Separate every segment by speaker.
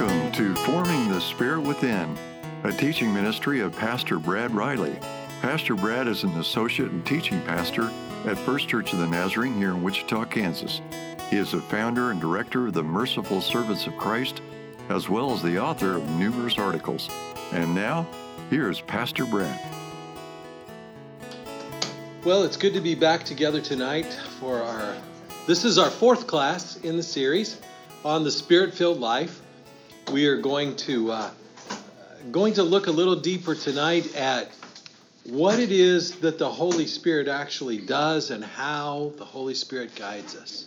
Speaker 1: Welcome to Forming the Spirit Within, a teaching ministry of Pastor Brad Riley. Pastor Brad is an associate and teaching pastor at First Church of the Nazarene here in Wichita, Kansas. He is the founder and director of the Merciful Servants of Christ, as well as the author of numerous articles. And now, here's Pastor Brad.
Speaker 2: Well, it's good to be back together tonight for our. This is our fourth class in the series on the Spirit-filled life. We are going to uh, going to look a little deeper tonight at what it is that the Holy Spirit actually does and how the Holy Spirit guides us.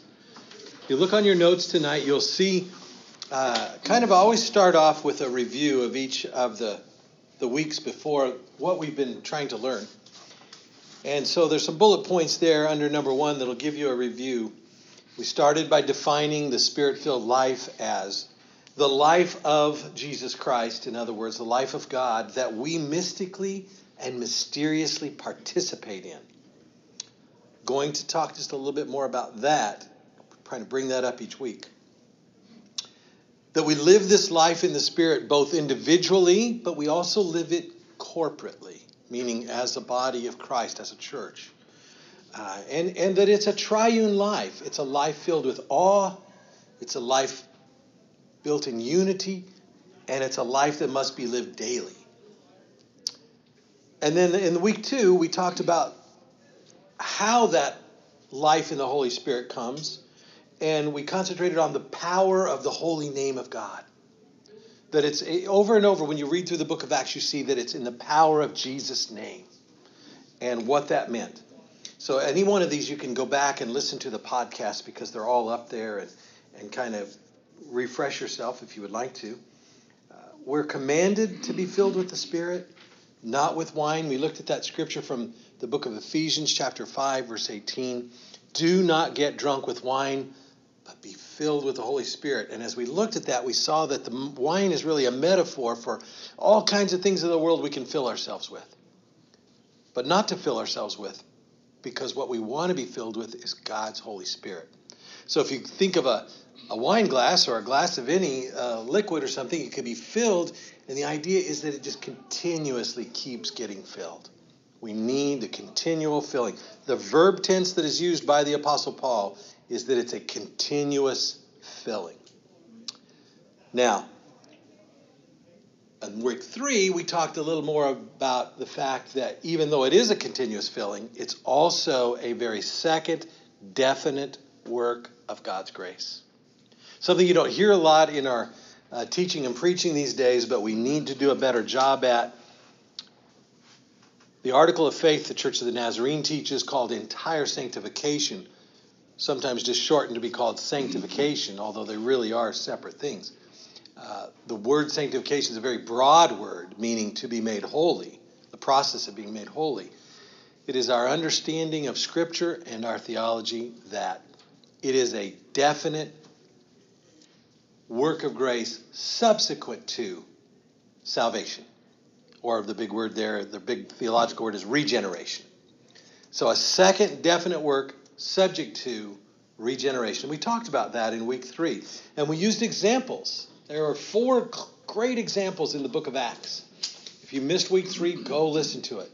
Speaker 2: If you look on your notes tonight, you'll see. Uh, kind of always start off with a review of each of the the weeks before what we've been trying to learn. And so there's some bullet points there under number one that'll give you a review. We started by defining the spirit filled life as the life of Jesus Christ, in other words, the life of God that we mystically and mysteriously participate in. Going to talk just a little bit more about that, trying to bring that up each week. That we live this life in the Spirit both individually, but we also live it corporately, meaning as a body of Christ, as a church. Uh, and, and that it's a triune life. It's a life filled with awe, it's a life built in unity, and it's a life that must be lived daily. And then in week two, we talked about how that life in the Holy Spirit comes, and we concentrated on the power of the holy name of God. That it's eh, over and over when you read through the book of Acts, you see that it's in the power of Jesus' name and what that meant. So, any one of these, you can go back and listen to the podcast because they're all up there and, and kind of refresh yourself if you would like to. Uh, we're commanded to be filled with the Spirit, not with wine. We looked at that scripture from the book of Ephesians, chapter 5, verse 18. Do not get drunk with wine, but be filled with the Holy Spirit. And as we looked at that, we saw that the wine is really a metaphor for all kinds of things in the world we can fill ourselves with, but not to fill ourselves with, because what we want to be filled with is God's Holy Spirit. So if you think of a, a wine glass or a glass of any uh, liquid or something, it could be filled, and the idea is that it just continuously keeps getting filled. We need the continual filling. The verb tense that is used by the Apostle Paul is that it's a continuous filling. Now, in week three, we talked a little more about the fact that even though it is a continuous filling, it's also a very second, definite work of God's grace. Something you don't hear a lot in our uh, teaching and preaching these days, but we need to do a better job at. The article of faith the Church of the Nazarene teaches, called entire sanctification, sometimes just shortened to be called sanctification, although they really are separate things. Uh, the word sanctification is a very broad word, meaning to be made holy, the process of being made holy. It is our understanding of Scripture and our theology that it is a definite work of grace subsequent to salvation. Or the big word there, the big theological word is regeneration. So a second definite work subject to regeneration. We talked about that in week three. And we used examples. There are four great examples in the book of Acts. If you missed week three, go listen to it.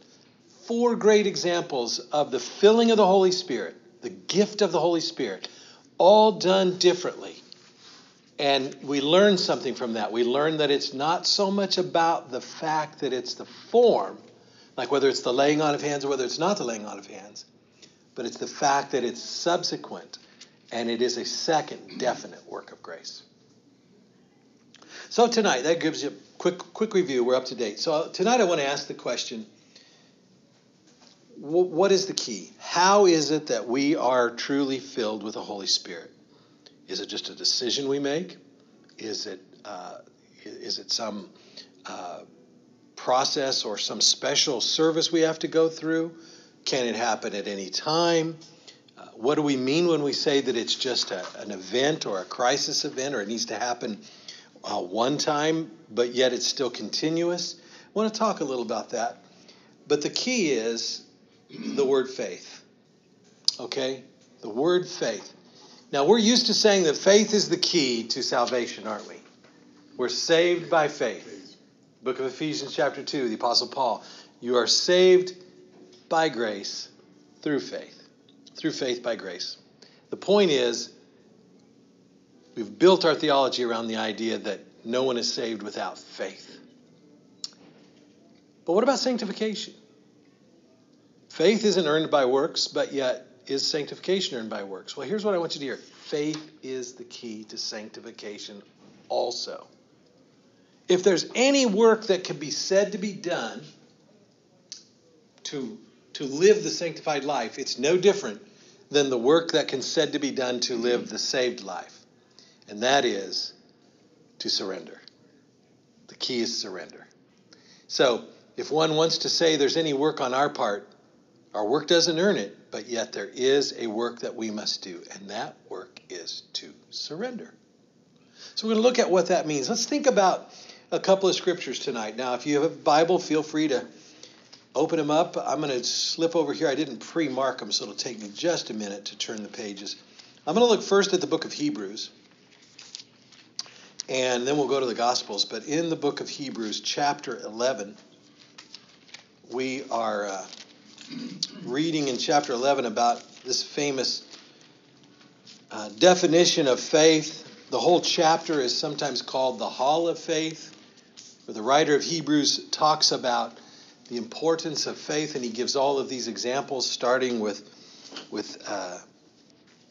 Speaker 2: Four great examples of the filling of the Holy Spirit, the gift of the Holy Spirit, all done differently. And we learn something from that. We learn that it's not so much about the fact that it's the form, like whether it's the laying on of hands or whether it's not the laying on of hands, but it's the fact that it's subsequent and it is a second definite work of grace. So tonight, that gives you a quick quick review. We're up to date. So tonight, I want to ask the question: What is the key? How is it that we are truly filled with the Holy Spirit? Is it just a decision we make? Is it uh, is it some uh, process or some special service we have to go through? Can it happen at any time? Uh, what do we mean when we say that it's just a, an event or a crisis event or it needs to happen uh, one time, but yet it's still continuous? I want to talk a little about that. But the key is the word faith. Okay? The word faith. Now, we're used to saying that faith is the key to salvation, aren't we? We're saved by faith. Book of Ephesians, chapter 2, the Apostle Paul. You are saved by grace through faith. Through faith by grace. The point is, we've built our theology around the idea that no one is saved without faith. But what about sanctification? Faith isn't earned by works, but yet is sanctification earned by works? Well, here's what I want you to hear faith is the key to sanctification also. If there's any work that can be said to be done to, to live the sanctified life, it's no different than the work that can said to be done to live the saved life. And that is to surrender. The key is surrender. So, if one wants to say there's any work on our part, our work doesn't earn it, but yet there is a work that we must do, and that work is to surrender. So we're going to look at what that means. Let's think about a couple of scriptures tonight. Now, if you have a Bible, feel free to open them up. I'm going to slip over here. I didn't pre mark them, so it'll take me just a minute to turn the pages. I'm going to look first at the book of Hebrews, and then we'll go to the Gospels. But in the book of Hebrews, chapter 11, we are. Uh, reading in chapter 11 about this famous uh, definition of faith. The whole chapter is sometimes called the Hall of Faith, where the writer of Hebrews talks about the importance of faith, and he gives all of these examples, starting with with uh,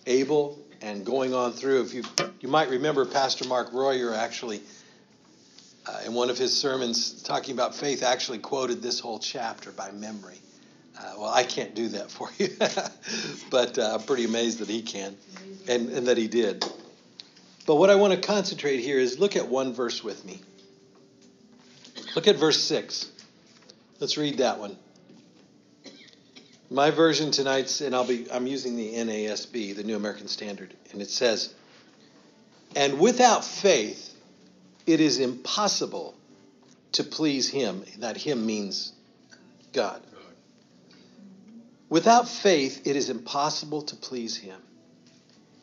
Speaker 2: Abel and going on through. If you you might remember, Pastor Mark Royer actually. Uh, in one of his sermons talking about faith, actually quoted this whole chapter by memory. Uh, well, I can't do that for you, but uh, I'm pretty amazed that he can and, and that he did. But what I want to concentrate here is look at one verse with me. Look at verse 6. Let's read that one. My version tonight's, and I'll be, I'm using the NASB, the New American Standard, and it says, And without faith, it is impossible to please him. That him means God. Without faith, it is impossible to please him.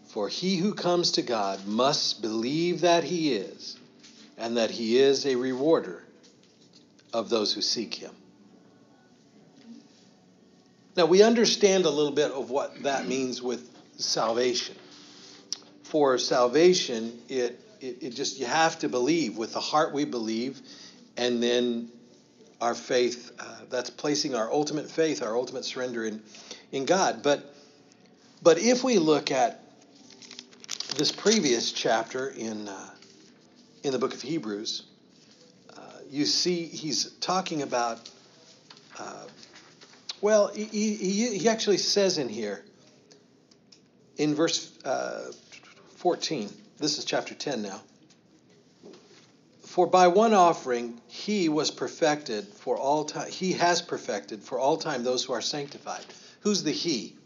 Speaker 2: For he who comes to God must believe that he is, and that he is a rewarder of those who seek him. Now, we understand a little bit of what that means with salvation. For salvation, it, it, it just, you have to believe. With the heart, we believe, and then our faith, uh, that's placing our ultimate faith, our ultimate surrender in, in God. But, but if we look at this previous chapter in, uh, in the book of Hebrews, uh, you see he's talking about, uh, well, he, he, he actually says in here, in verse uh, 14, this is chapter 10 now. For by one offering he was perfected for all time. He has perfected for all time those who are sanctified. Who's the he?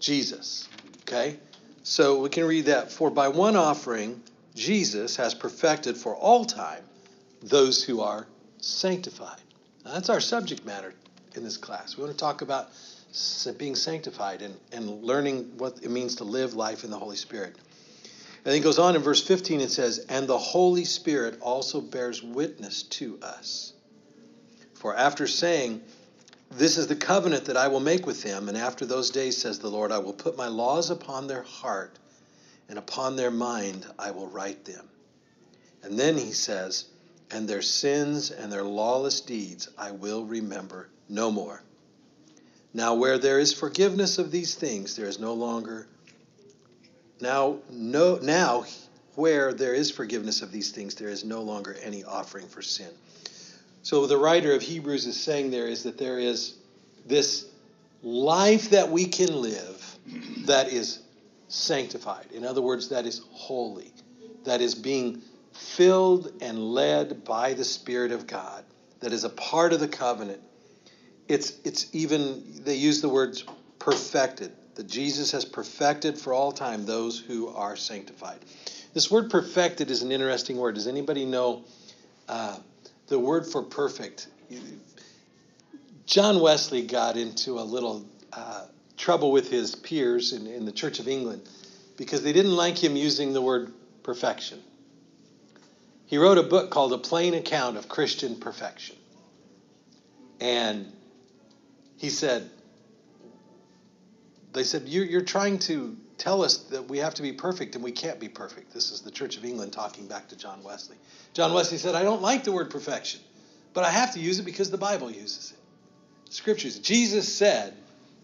Speaker 2: Jesus. Okay? So we can read that. For by one offering Jesus has perfected for all time those who are sanctified. Now, that's our subject matter in this class. We want to talk about being sanctified and, and learning what it means to live life in the Holy Spirit. And he goes on in verse 15, it says, And the Holy Spirit also bears witness to us. For after saying, This is the covenant that I will make with them, and after those days, says the Lord, I will put my laws upon their heart, and upon their mind I will write them. And then he says, And their sins and their lawless deeds I will remember no more. Now, where there is forgiveness of these things, there is no longer now, no, now, where there is forgiveness of these things, there is no longer any offering for sin. So, the writer of Hebrews is saying there is that there is this life that we can live that is sanctified. In other words, that is holy, that is being filled and led by the Spirit of God, that is a part of the covenant. It's, it's even, they use the words perfected that Jesus has perfected for all time those who are sanctified. This word perfected is an interesting word. Does anybody know uh, the word for perfect? John Wesley got into a little uh, trouble with his peers in, in the Church of England because they didn't like him using the word perfection. He wrote a book called A Plain Account of Christian Perfection. And he said, they said, you're, you're trying to tell us that we have to be perfect and we can't be perfect. This is the Church of England talking back to John Wesley. John Wesley said, I don't like the word perfection, but I have to use it because the Bible uses it. Scriptures. Jesus said,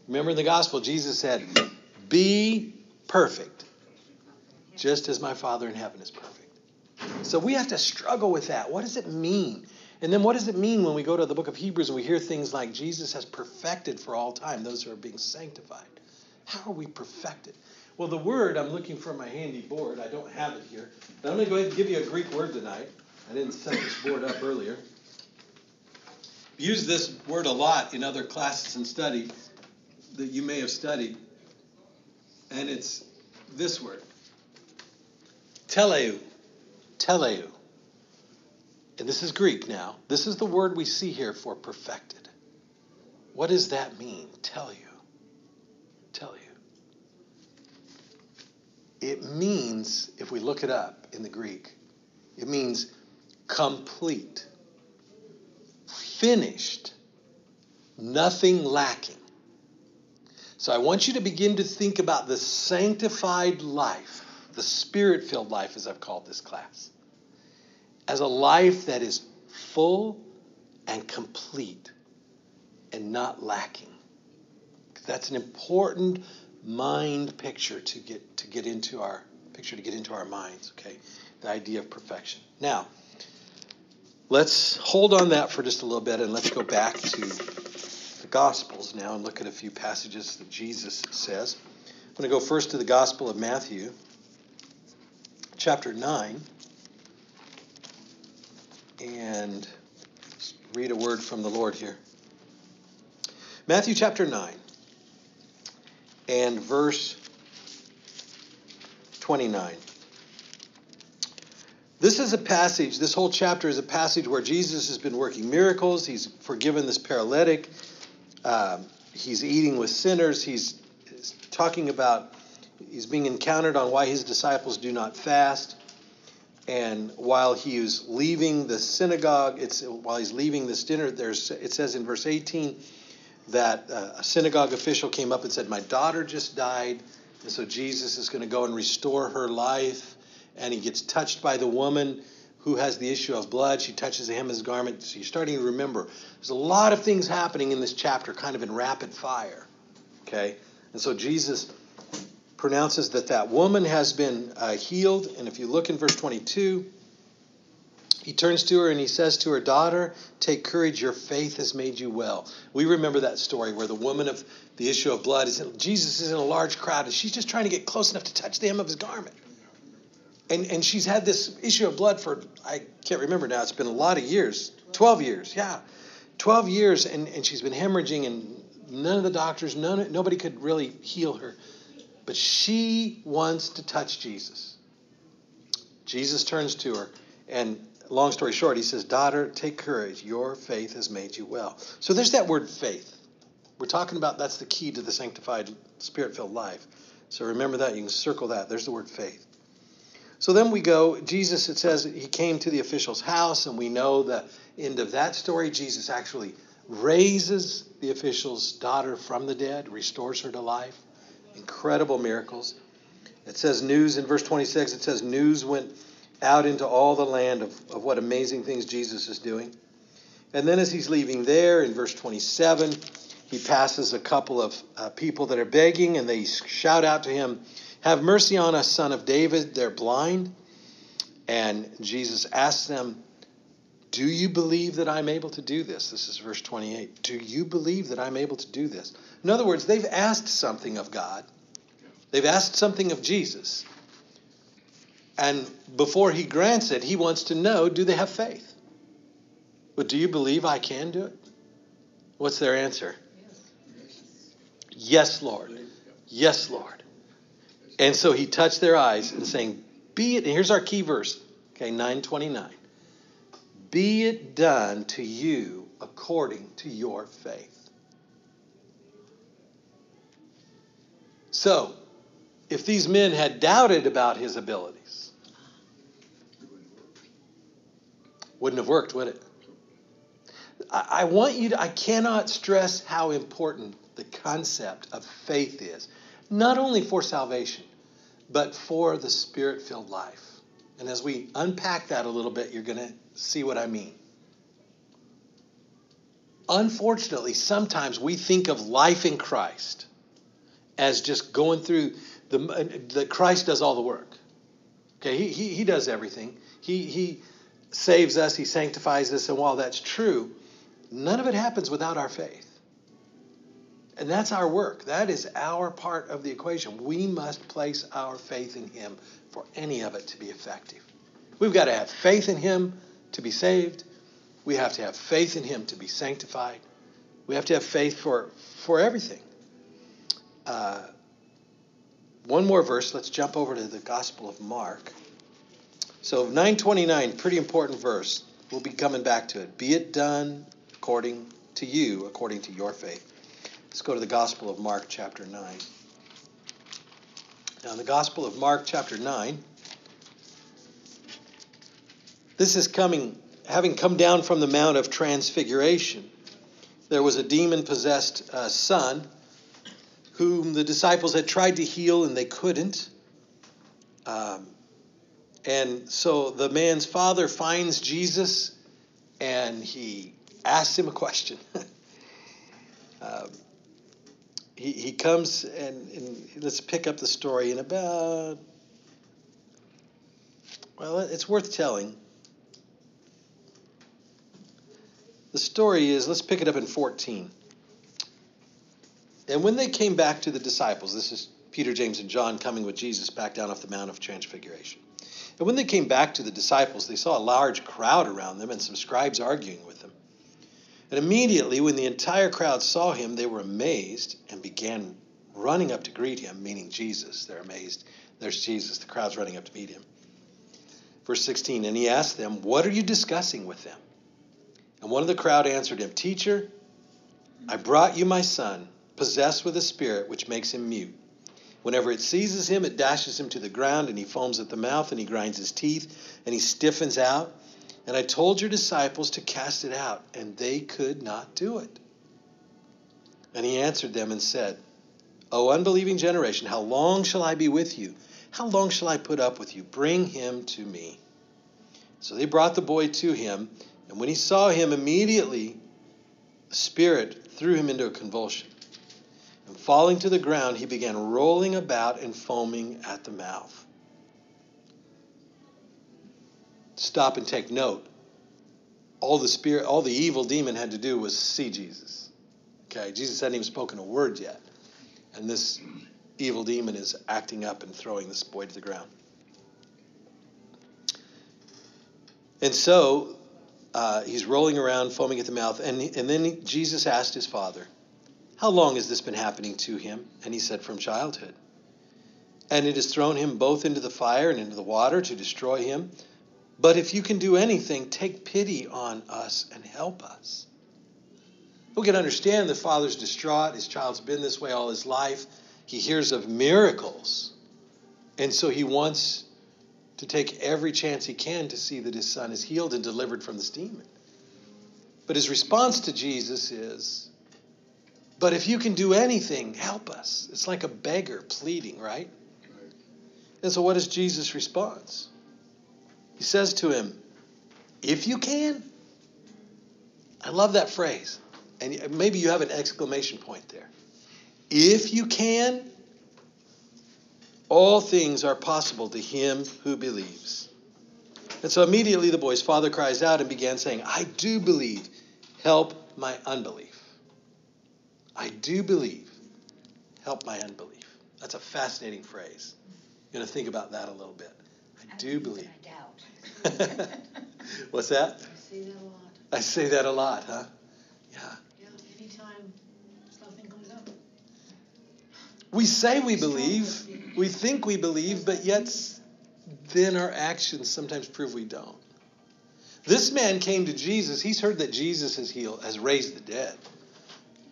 Speaker 2: remember in the gospel, Jesus said, Be perfect, just as my Father in heaven is perfect. So we have to struggle with that. What does it mean? And then what does it mean when we go to the book of Hebrews and we hear things like Jesus has perfected for all time those who are being sanctified? How are we perfected? Well, the word, I'm looking for my handy board. I don't have it here. But I'm going to go ahead and give you a Greek word tonight. I didn't set this board up earlier. Use this word a lot in other classes and study that you may have studied. And it's this word teleu. Teleu. And this is Greek now. This is the word we see here for perfected. What does that mean? Tell you. Tell you. It means, if we look it up in the Greek, it means complete, finished, nothing lacking. So I want you to begin to think about the sanctified life, the spirit filled life, as I've called this class, as a life that is full and complete and not lacking. That's an important mind picture to get to get into our picture to get into our minds, okay? The idea of perfection. Now, let's hold on that for just a little bit and let's go back to the Gospels now and look at a few passages that Jesus says. I'm going to go first to the Gospel of Matthew, chapter 9, and read a word from the Lord here. Matthew chapter 9 and verse 29. This is a passage, this whole chapter is a passage where Jesus has been working miracles. He's forgiven this paralytic. Um, he's eating with sinners. He's, he's talking about, he's being encountered on why his disciples do not fast. And while he is leaving the synagogue, it's while he's leaving this dinner, there's it says in verse 18, that uh, a synagogue official came up and said, My daughter just died, and so Jesus is going to go and restore her life. And he gets touched by the woman who has the issue of blood. She touches the hem of his garment. So you're starting to remember. There's a lot of things happening in this chapter, kind of in rapid fire. Okay? And so Jesus pronounces that that woman has been uh, healed. And if you look in verse 22, he turns to her and he says to her, Daughter, take courage, your faith has made you well. We remember that story where the woman of the issue of blood is in, Jesus is in a large crowd and she's just trying to get close enough to touch the hem of his garment. And, and she's had this issue of blood for, I can't remember now, it's been a lot of years 12 years, yeah. 12 years, and, and she's been hemorrhaging, and none of the doctors, none, nobody could really heal her. But she wants to touch Jesus. Jesus turns to her and long story short, he says, Daughter, take courage. Your faith has made you well. So there's that word faith. We're talking about that's the key to the sanctified, spirit filled life. So remember that. You can circle that. There's the word faith. So then we go, Jesus, it says he came to the official's house, and we know the end of that story. Jesus actually raises the official's daughter from the dead, restores her to life. Incredible miracles. It says news in verse 26, it says news went out into all the land of, of what amazing things Jesus is doing. And then as he's leaving there in verse 27, he passes a couple of uh, people that are begging and they shout out to him, Have mercy on us, son of David. They're blind. And Jesus asks them, Do you believe that I'm able to do this? This is verse 28. Do you believe that I'm able to do this? In other words, they've asked something of God, they've asked something of Jesus. And before he grants it, he wants to know do they have faith? But do you believe I can do it? What's their answer? Yes, Lord. Yes, Lord. And so he touched their eyes and saying, Be it, and here's our key verse, okay, 929. Be it done to you according to your faith. So, if these men had doubted about his abilities, Wouldn't have worked, would it? I, want you to, I cannot stress how important the concept of faith is, not only for salvation, but for the spirit filled life. And as we unpack that a little bit, you're going to see what I mean. Unfortunately, sometimes we think of life in Christ as just going through the, the Christ does all the work. Okay, he, he, he does everything. He, he saves us, he sanctifies us, and while that's true, none of it happens without our faith. And that's our work. That is our part of the equation. We must place our faith in Him for any of it to be effective. We've got to have faith in Him to be saved. We have to have faith in Him to be sanctified. We have to have faith for, for everything. Uh, one more verse. Let's jump over to the Gospel of Mark. So 929, pretty important verse. We'll be coming back to it. Be it done according to you, according to your faith. Let's go to the Gospel of Mark, chapter 9. Now, the Gospel of Mark, chapter 9, this is coming, having come down from the Mount of Transfiguration. There was a demon possessed uh, son whom the disciples had tried to heal and they couldn't. Um, and so the man's father finds Jesus and he asks him a question. um, he, he comes and, and let's pick up the story in about, well, it's worth telling. The story is, let's pick it up in 14. And when they came back to the disciples, this is Peter, James, and John coming with Jesus back down off the Mount of Transfiguration. And when they came back to the disciples, they saw a large crowd around them and some scribes arguing with them. And immediately, when the entire crowd saw him, they were amazed and began running up to greet him, meaning Jesus. They're amazed. There's Jesus. The crowd's running up to meet him. Verse 16 And he asked them, What are you discussing with them? And one of the crowd answered him, Teacher, I brought you my son, possessed with a spirit which makes him mute. Whenever it seizes him, it dashes him to the ground, and he foams at the mouth, and he grinds his teeth, and he stiffens out. And I told your disciples to cast it out, and they could not do it. And he answered them and said, O unbelieving generation, how long shall I be with you? How long shall I put up with you? Bring him to me. So they brought the boy to him, and when he saw him, immediately the Spirit threw him into a convulsion. And falling to the ground, he began rolling about and foaming at the mouth. stop and take note. All the spirit, all the evil demon had to do was see Jesus. Okay, Jesus hadn't even spoken a word yet, and this evil demon is acting up and throwing this boy to the ground. And so uh, he's rolling around, foaming at the mouth, and and then he, Jesus asked his father, "How long has this been happening to him?" And he said, "From childhood." And it has thrown him both into the fire and into the water to destroy him. But if you can do anything, take pity on us and help us. We can understand the father's distraught. His child's been this way all his life. He hears of miracles. And so he wants to take every chance he can to see that his son is healed and delivered from this demon. But his response to Jesus is, But if you can do anything, help us. It's like a beggar pleading, right? And so, what is Jesus' response? He says to him, If you can. I love that phrase. And maybe you have an exclamation point there. If you can, all things are possible to him who believes. And so immediately the boy's father cries out and began saying, I do believe. Help my unbelief. I do believe. Help my unbelief. That's a fascinating phrase. You're going to think about that a little bit. I do believe. What's that?
Speaker 3: I say that a lot.
Speaker 2: I say that a lot, huh?
Speaker 3: Yeah. Yeah, anytime something comes up.
Speaker 2: We say we believe, we think we believe, but yet then our actions sometimes prove we don't. This man came to Jesus. He's heard that Jesus has healed, has raised the dead.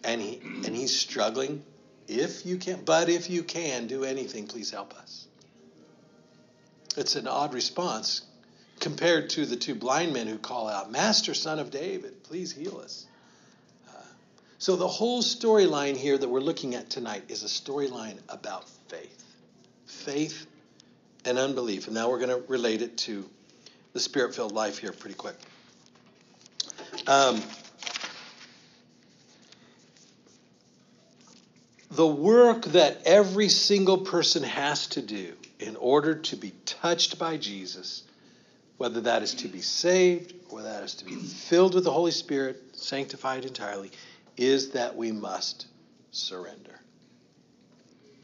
Speaker 2: And he and he's struggling. If you can, but if you can do anything, please help us. It's an odd response compared to the two blind men who call out, Master, Son of David, please heal us. Uh, so, the whole storyline here that we're looking at tonight is a storyline about faith. Faith and unbelief. And now we're going to relate it to the spirit filled life here pretty quick. Um, the work that every single person has to do in order to be touched by Jesus, whether that is to be saved, or that is to be filled with the Holy Spirit, sanctified entirely, is that we must surrender.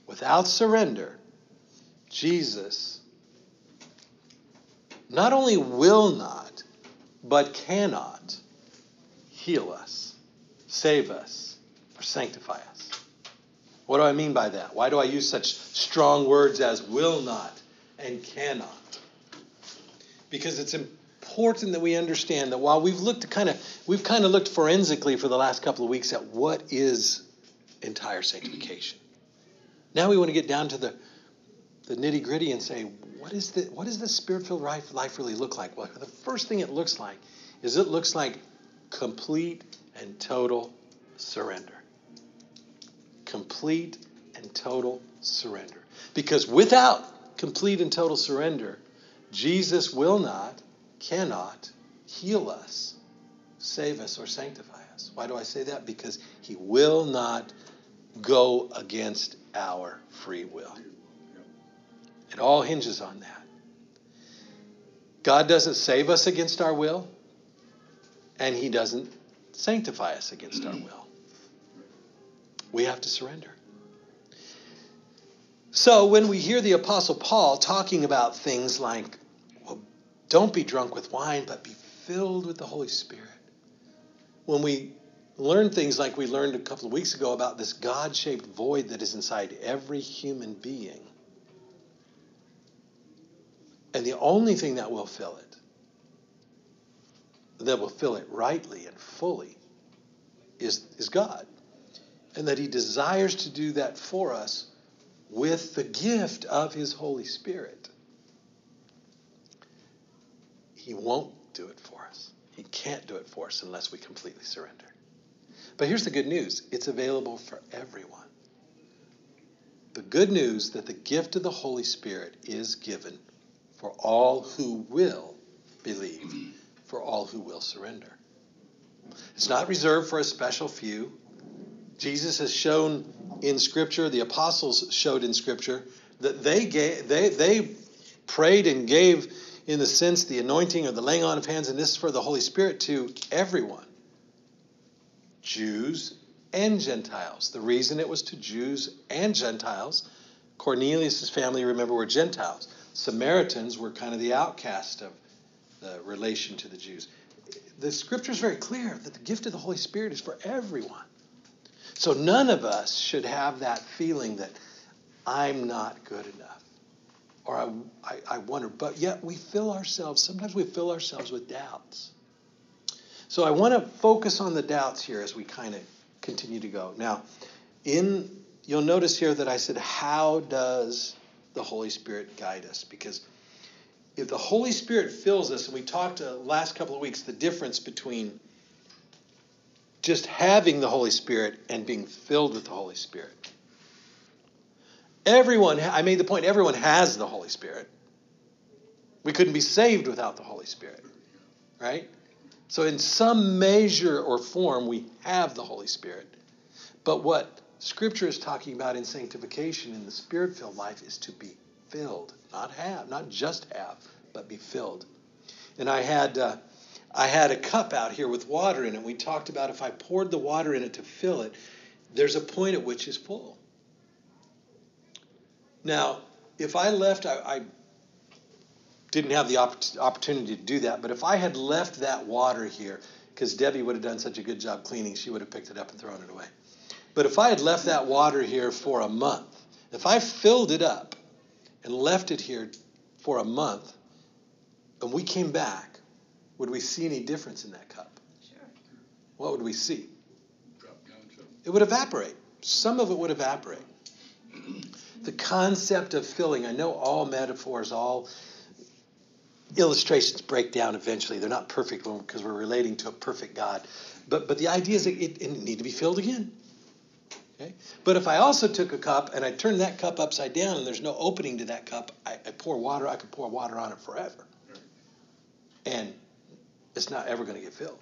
Speaker 2: Without surrender, Jesus not only will not, but cannot heal us, save us, or sanctify us. What do I mean by that? Why do I use such strong words as will not and cannot? Because it's important that we understand that while we've looked kind of we've kind of looked forensically for the last couple of weeks at what is entire sanctification. Now we want to get down to the the nitty gritty and say, what is the what does the spirit filled life, life really look like? Well, the first thing it looks like is it looks like complete and total surrender complete and total surrender. Because without complete and total surrender, Jesus will not, cannot heal us, save us, or sanctify us. Why do I say that? Because he will not go against our free will. It all hinges on that. God doesn't save us against our will, and he doesn't sanctify us against our will. We have to surrender. So when we hear the Apostle Paul talking about things like, well, don't be drunk with wine, but be filled with the Holy Spirit. When we learn things like we learned a couple of weeks ago about this God shaped void that is inside every human being, and the only thing that will fill it, that will fill it rightly and fully, is, is God and that He desires to do that for us with the gift of His Holy Spirit. He won't do it for us. He can't do it for us unless we completely surrender. But here's the good news it's available for everyone. The good news that the gift of the Holy Spirit is given for all who will believe, for all who will surrender. It's not reserved for a special few. Jesus has shown in Scripture, the apostles showed in Scripture, that they gave, they, they prayed and gave, in the sense, the anointing or the laying on of hands, and this is for the Holy Spirit to everyone Jews and Gentiles. The reason it was to Jews and Gentiles, Cornelius' family, remember, were Gentiles. Samaritans were kind of the outcast of the relation to the Jews. The scripture is very clear that the gift of the Holy Spirit is for everyone. So none of us should have that feeling that I'm not good enough or I, I, I, wonder. But yet we fill ourselves, sometimes we fill ourselves with doubts. So I want to focus on the doubts here as we kind of continue to go. Now, in you'll notice here that I said, How does the Holy Spirit guide us? Because if the Holy Spirit fills us, and we talked uh, last couple of weeks the difference between just having the Holy Spirit and being filled with the Holy Spirit. Everyone, I made the point, everyone has the Holy Spirit. We couldn't be saved without the Holy Spirit, right? So, in some measure or form, we have the Holy Spirit. But what Scripture is talking about in sanctification in the Spirit filled life is to be filled, not have, not just have, but be filled. And I had. Uh, I had a cup out here with water in it. We talked about if I poured the water in it to fill it, there's a point at which it's full. Now, if I left, I, I didn't have the opportunity to do that, but if I had left that water here, because Debbie would have done such a good job cleaning, she would have picked it up and thrown it away. But if I had left that water here for a month, if I filled it up and left it here for a month, and we came back, would we see any difference in that cup? Sure. What would we see? It would evaporate. Some of it would evaporate. the concept of filling, I know all metaphors, all illustrations break down eventually. They're not perfect because we're relating to a perfect God. But, but the idea is it, it, it need to be filled again. Okay? But if I also took a cup and I turned that cup upside down and there's no opening to that cup, I, I pour water, I could pour water on it forever. And it's not ever going to get filled.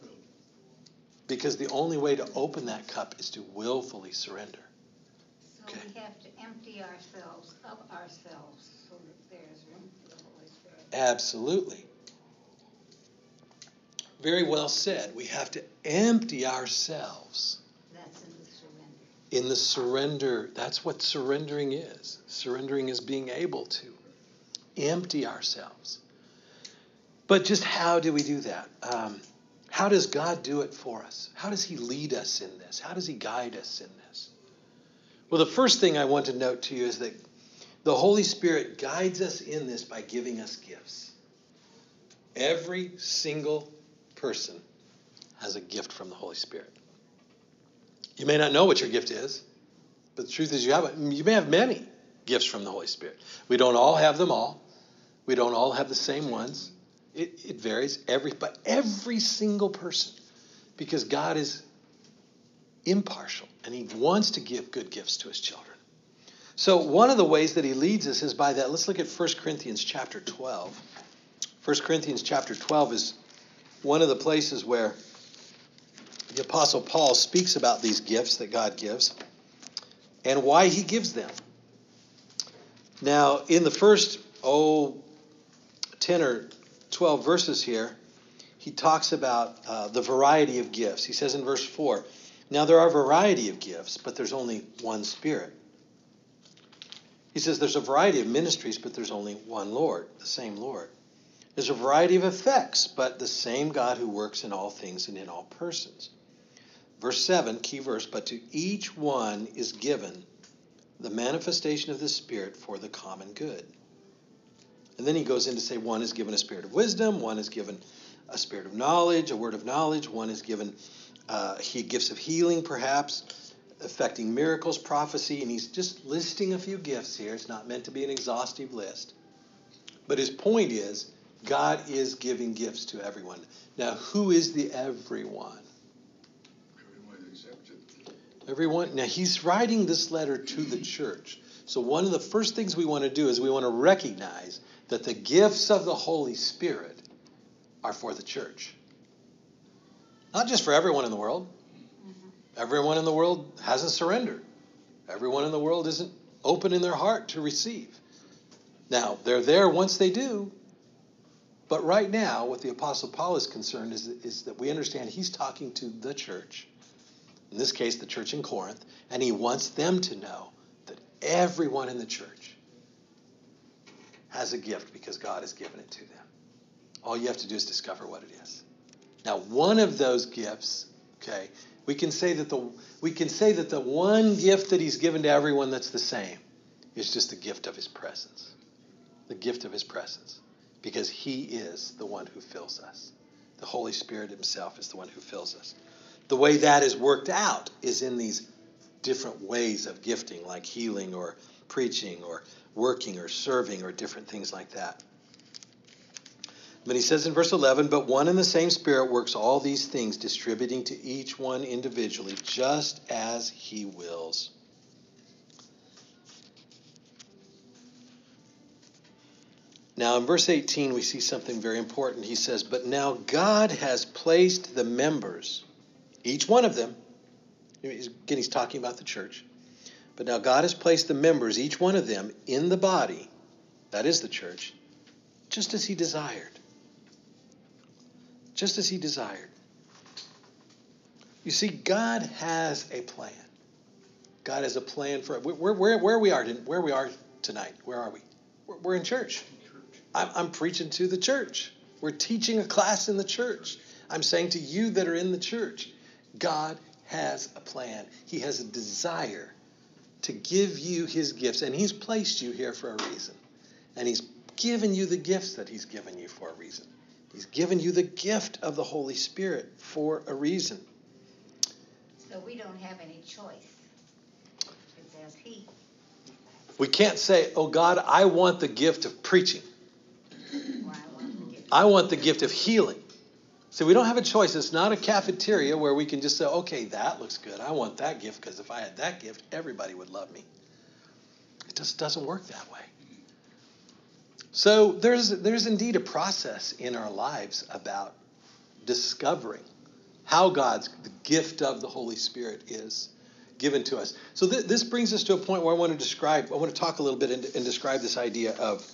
Speaker 2: Because the only way to open that cup is to willfully surrender.
Speaker 4: So okay. we have to empty ourselves of ourselves so that there's room for the Holy Spirit.
Speaker 2: Absolutely. Very well said. We have to empty ourselves.
Speaker 4: That's in the surrender.
Speaker 2: In the surrender. That's what surrendering is. Surrendering is being able to empty ourselves. But just how do we do that? Um, how does God do it for us? How does He lead us in this? How does He guide us in this? Well, the first thing I want to note to you is that the Holy Spirit guides us in this by giving us gifts. Every single person has a gift from the Holy Spirit. You may not know what your gift is, but the truth is you have it. you may have many gifts from the Holy Spirit. We don't all have them all. We don't all have the same ones. It, it varies every but every single person because God is impartial and he wants to give good gifts to his children. So one of the ways that he leads us is by that. Let's look at 1 Corinthians chapter 12. 1 Corinthians chapter 12 is one of the places where the apostle Paul speaks about these gifts that God gives and why he gives them. Now, in the first oh 10 or 12 verses here, he talks about uh, the variety of gifts. He says in verse 4 Now there are a variety of gifts, but there's only one Spirit. He says there's a variety of ministries, but there's only one Lord, the same Lord. There's a variety of effects, but the same God who works in all things and in all persons. Verse 7, key verse, but to each one is given the manifestation of the Spirit for the common good. And then he goes in to say one is given a spirit of wisdom, one is given a spirit of knowledge, a word of knowledge, one is given uh, he gifts of healing, perhaps, affecting miracles, prophecy, and he's just listing a few gifts here. It's not meant to be an exhaustive list. But his point is God is giving gifts to everyone. Now, who is the everyone?
Speaker 5: Everyone accepted.
Speaker 2: Everyone. Now, he's writing this letter to the church. So, one of the first things we want to do is we want to recognize that the gifts of the Holy Spirit are for the church. Not just for everyone in the world. Mm-hmm. Everyone in the world hasn't surrendered. Everyone in the world isn't open in their heart to receive. Now, they're there once they do. But right now, what the Apostle Paul is concerned is, is that we understand he's talking to the church, in this case, the church in Corinth, and he wants them to know that everyone in the church has a gift because God has given it to them. All you have to do is discover what it is. Now, one of those gifts, okay, we can say that the we can say that the one gift that he's given to everyone that's the same is just the gift of his presence. The gift of his presence. Because he is the one who fills us. The Holy Spirit himself is the one who fills us. The way that is worked out is in these different ways of gifting, like healing or preaching or working or serving or different things like that. But he says in verse 11, but one and the same Spirit works all these things, distributing to each one individually, just as he wills. Now, in verse 18, we see something very important. He says, But now God has placed the members, each one of them, again, he's talking about the church, but now God has placed the members, each one of them, in the body, that is the church, just as He desired. Just as He desired. You see, God has a plan. God has a plan for where, where, where we are where we are tonight. Where are we? We're, we're in church. I'm, I'm preaching to the church. We're teaching a class in the church. I'm saying to you that are in the church, God has a plan. He has a desire to give you his gifts. And he's placed you here for a reason. And he's given you the gifts that he's given you for a reason. He's given you the gift of the Holy Spirit for a reason.
Speaker 4: So we don't have any choice. He.
Speaker 2: We can't say, oh God, I want the gift of preaching.
Speaker 4: Or I want gift
Speaker 2: I want the gift of healing. So we don't have a choice. It's not a cafeteria where we can just say, okay, that looks good. I want that gift because if I had that gift, everybody would love me. It just doesn't work that way. So there's, there's indeed a process in our lives about discovering how God's the gift of the Holy Spirit is given to us. So th- this brings us to a point where I want to describe, I want to talk a little bit and, and describe this idea of,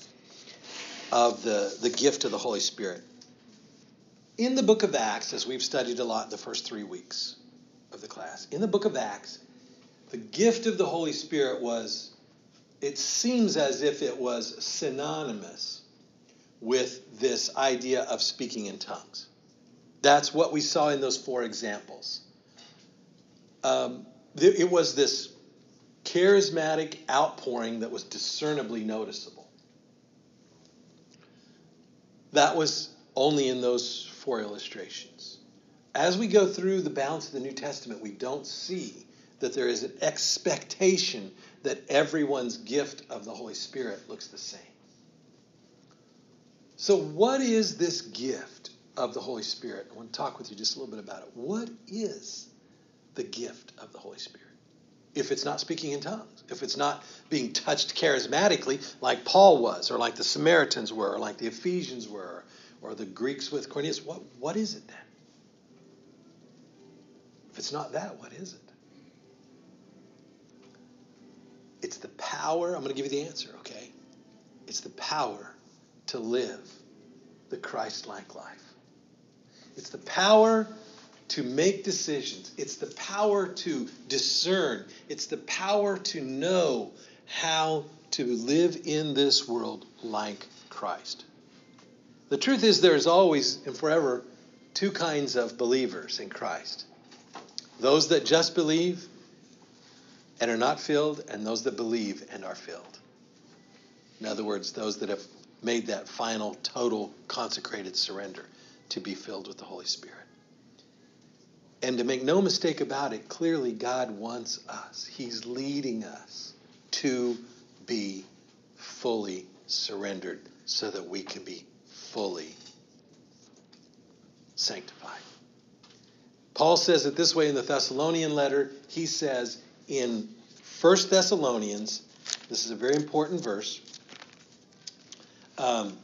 Speaker 2: of the, the gift of the Holy Spirit. In the book of Acts, as we've studied a lot the first three weeks of the class, in the book of Acts, the gift of the Holy Spirit was, it seems as if it was synonymous with this idea of speaking in tongues. That's what we saw in those four examples. Um, it was this charismatic outpouring that was discernibly noticeable. That was only in those four illustrations. As we go through the balance of the New Testament, we don't see that there is an expectation that everyone's gift of the Holy Spirit looks the same. So, what is this gift of the Holy Spirit? I want to talk with you just a little bit about it. What is the gift of the Holy Spirit? If it's not speaking in tongues, if it's not being touched charismatically like Paul was, or like the Samaritans were, or like the Ephesians were, or the Greeks with Cornelius, what, what is it then? If it's not that, what is it? It's the power, I'm going to give you the answer, okay? It's the power to live the Christ like life. It's the power to make decisions. It's the power to discern. It's the power to know how to live in this world like Christ. The truth is, there's always and forever two kinds of believers in Christ those that just believe and are not filled, and those that believe and are filled. In other words, those that have made that final, total, consecrated surrender to be filled with the Holy Spirit. And to make no mistake about it, clearly God wants us. He's leading us to be fully surrendered so that we can be fully sanctified. Paul says it this way in the Thessalonian letter. He says in 1 Thessalonians, this is a very important verse. Um,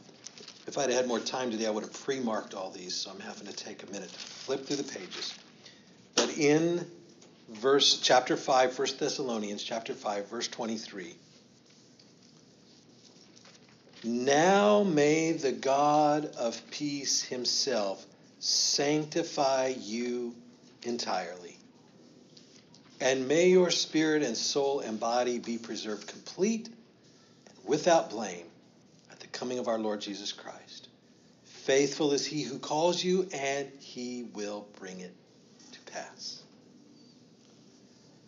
Speaker 2: if I'd had more time today, I would have pre marked all these, so I'm having to take a minute to flip through the pages. But in verse chapter 5, 1 Thessalonians chapter 5, verse 23. Now may the God of peace himself sanctify you entirely. And may your spirit and soul and body be preserved complete and without blame at the coming of our Lord Jesus Christ. Faithful is he who calls you, and he will bring it to pass.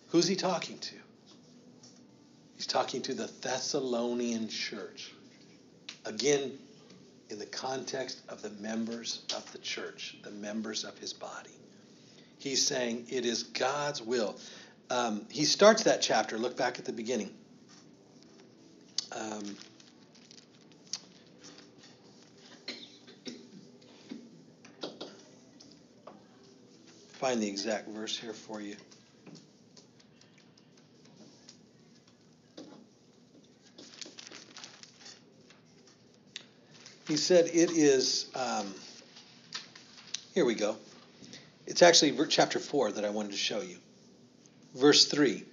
Speaker 2: Who's he talking to? He's talking to the Thessalonian church. Again, in the context of the members of the church, the members of his body. He's saying it is God's will. Um, he starts that chapter, look back at the beginning. Um, find the exact verse here for you. He said it is, um, here we go. It's actually chapter 4 that I wanted to show you. Verse 3.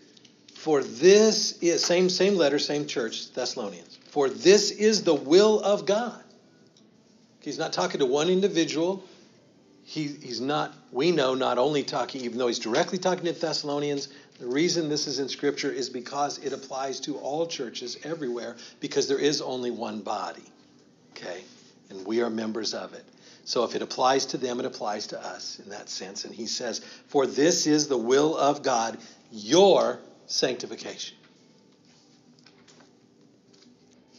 Speaker 2: For this is, same, same letter, same church, Thessalonians. For this is the will of God. He's not talking to one individual. He, he's not, we know, not only talking, even though he's directly talking to Thessalonians, the reason this is in Scripture is because it applies to all churches everywhere because there is only one body. Okay? And we are members of it. So if it applies to them, it applies to us in that sense. And he says, For this is the will of God, your sanctification.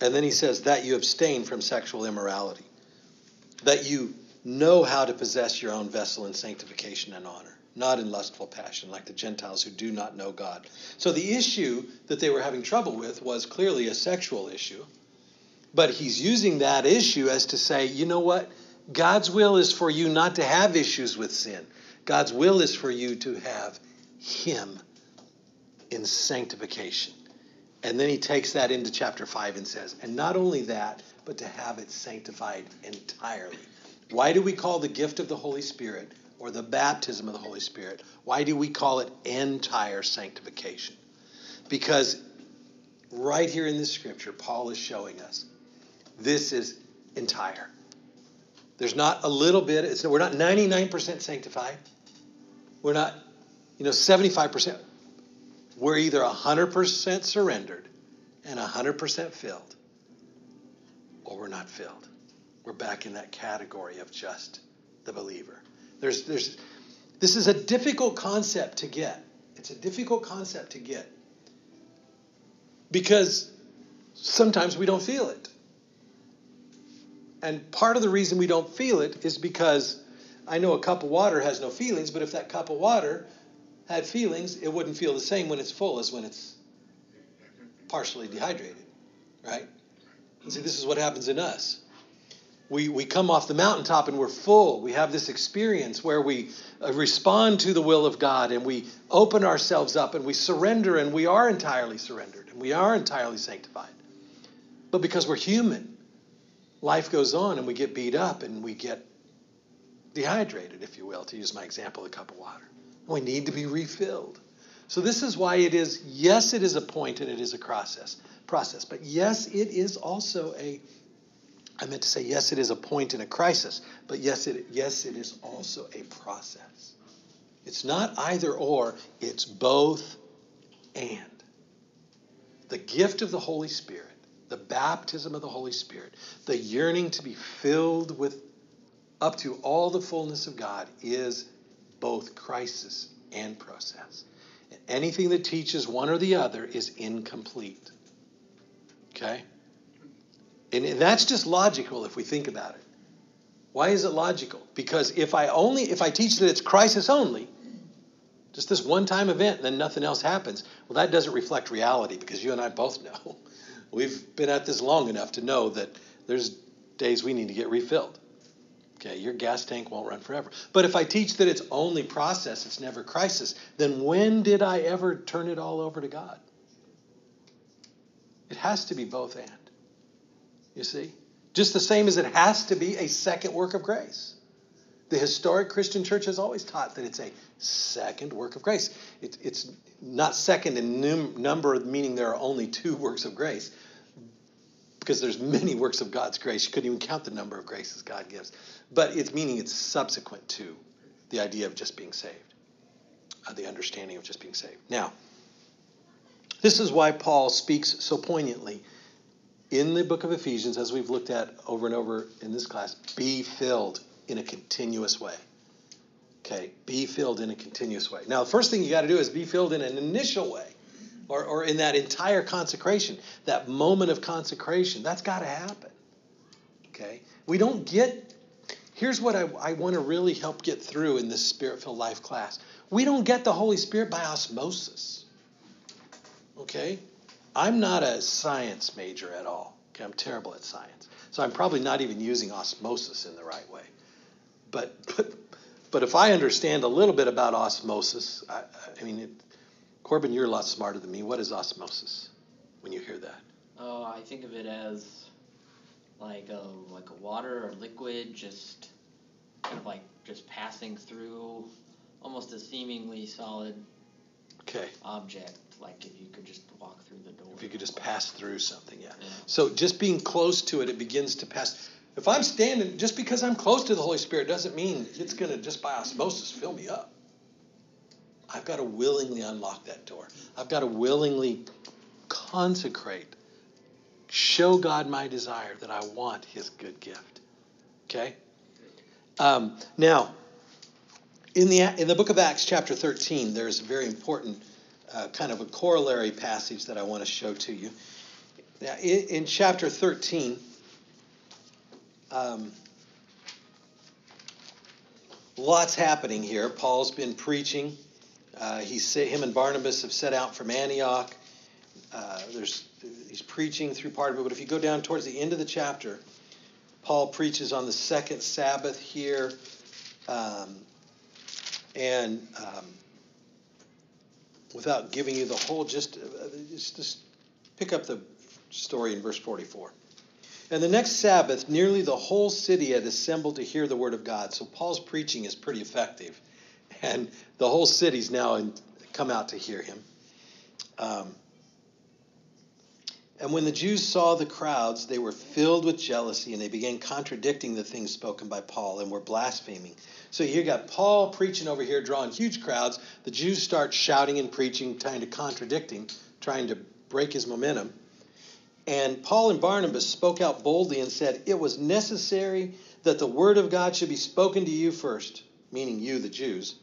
Speaker 2: And then he says, That you abstain from sexual immorality, that you know how to possess your own vessel in sanctification and honor, not in lustful passion like the Gentiles who do not know God. So the issue that they were having trouble with was clearly a sexual issue. But he's using that issue as to say, you know what? God's will is for you not to have issues with sin. God's will is for you to have Him in sanctification. And then he takes that into chapter 5 and says, and not only that, but to have it sanctified entirely. Why do we call the gift of the Holy Spirit or the baptism of the Holy Spirit, why do we call it entire sanctification? Because right here in this scripture, Paul is showing us this is entire. There's not a little bit, it's, we're not 99% sanctified. We're not, you know, 75%. We're either 100% surrendered and 100% filled, or we're not filled. We're back in that category of just the believer. There's, there's, this is a difficult concept to get. It's a difficult concept to get because sometimes we don't feel it. And part of the reason we don't feel it is because I know a cup of water has no feelings, but if that cup of water had feelings, it wouldn't feel the same when it's full as when it's partially dehydrated, right? See, this is what happens in us we, we come off the mountaintop and we're full. We have this experience where we uh, respond to the will of God and we open ourselves up and we surrender and we are entirely surrendered and we are entirely sanctified. But because we're human, life goes on and we get beat up and we get dehydrated, if you will, to use my example, a cup of water. We need to be refilled. So this is why it is, yes, it is a point and it is a process, process, but yes, it is also a I meant to say, yes, it is a point in a crisis, but yes, it, yes, it is also a process. It's not either or, it's both and. The gift of the Holy Spirit, the baptism of the Holy Spirit, the yearning to be filled with up to all the fullness of God is both crisis and process. anything that teaches one or the other is incomplete. Okay? And that's just logical if we think about it. Why is it logical? Because if I only if I teach that it's crisis only, just this one time event, then nothing else happens, well, that doesn't reflect reality because you and I both know. We've been at this long enough to know that there's days we need to get refilled. Okay, your gas tank won't run forever. But if I teach that it's only process, it's never crisis, then when did I ever turn it all over to God? It has to be both and you see? Just the same as it has to be a second work of grace. The historic Christian church has always taught that it's a second work of grace. It, it's not second in num- number, meaning there are only two works of grace, because there's many works of God's grace. You couldn't even count the number of graces God gives. But it's meaning it's subsequent to the idea of just being saved, uh, the understanding of just being saved. Now, this is why Paul speaks so poignantly in the book of Ephesians, as we've looked at over and over in this class, be filled in a continuous way. Okay, be filled in a continuous way. Now, the first thing you got to do is be filled in an initial way, or, or in that entire consecration, that moment of consecration. That's got to happen. Okay, we don't get. Here's what I, I want to really help get through in this spirit filled life class. We don't get the Holy Spirit by osmosis. Okay? I'm not a science major at all. Okay, I'm terrible at science. So I'm probably not even using osmosis in the right way. But but, but if I understand a little bit about osmosis, I, I mean, it, Corbin, you're a lot smarter than me. What is osmosis when you hear that?
Speaker 6: Oh, I think of it as like a like a water or liquid just kind of like just passing through almost a seemingly solid
Speaker 2: okay.
Speaker 6: object like if you could just walk through the door.
Speaker 2: If you could just pass through something, yeah. yeah. So just being close to it, it begins to pass. If I'm standing, just because I'm close to the Holy Spirit doesn't mean it's going to just by osmosis fill me up. I've got to willingly unlock that door. I've got to willingly consecrate, show God my desire that I want His good gift. Okay? Um, now, in the, in the book of Acts, chapter 13, there's a very important uh, kind of a corollary passage that I want to show to you. Now, in, in chapter 13, um, lots happening here. Paul's been preaching. Uh, he's him and Barnabas have set out from Antioch. Uh, there's he's preaching through part of it, but if you go down towards the end of the chapter, Paul preaches on the second Sabbath here. Um, and um, without giving you the whole, just, uh, just, just pick up the story in verse 44. And the next Sabbath, nearly the whole city had assembled to hear the word of God. So Paul's preaching is pretty effective. And the whole city's now in, come out to hear him. Um, and when the Jews saw the crowds, they were filled with jealousy and they began contradicting the things spoken by Paul and were blaspheming. So you got Paul preaching over here, drawing huge crowds. The Jews start shouting and preaching, trying to contradict him, trying to break his momentum. And Paul and Barnabas spoke out boldly and said, It was necessary that the word of God should be spoken to you first, meaning you, the Jews,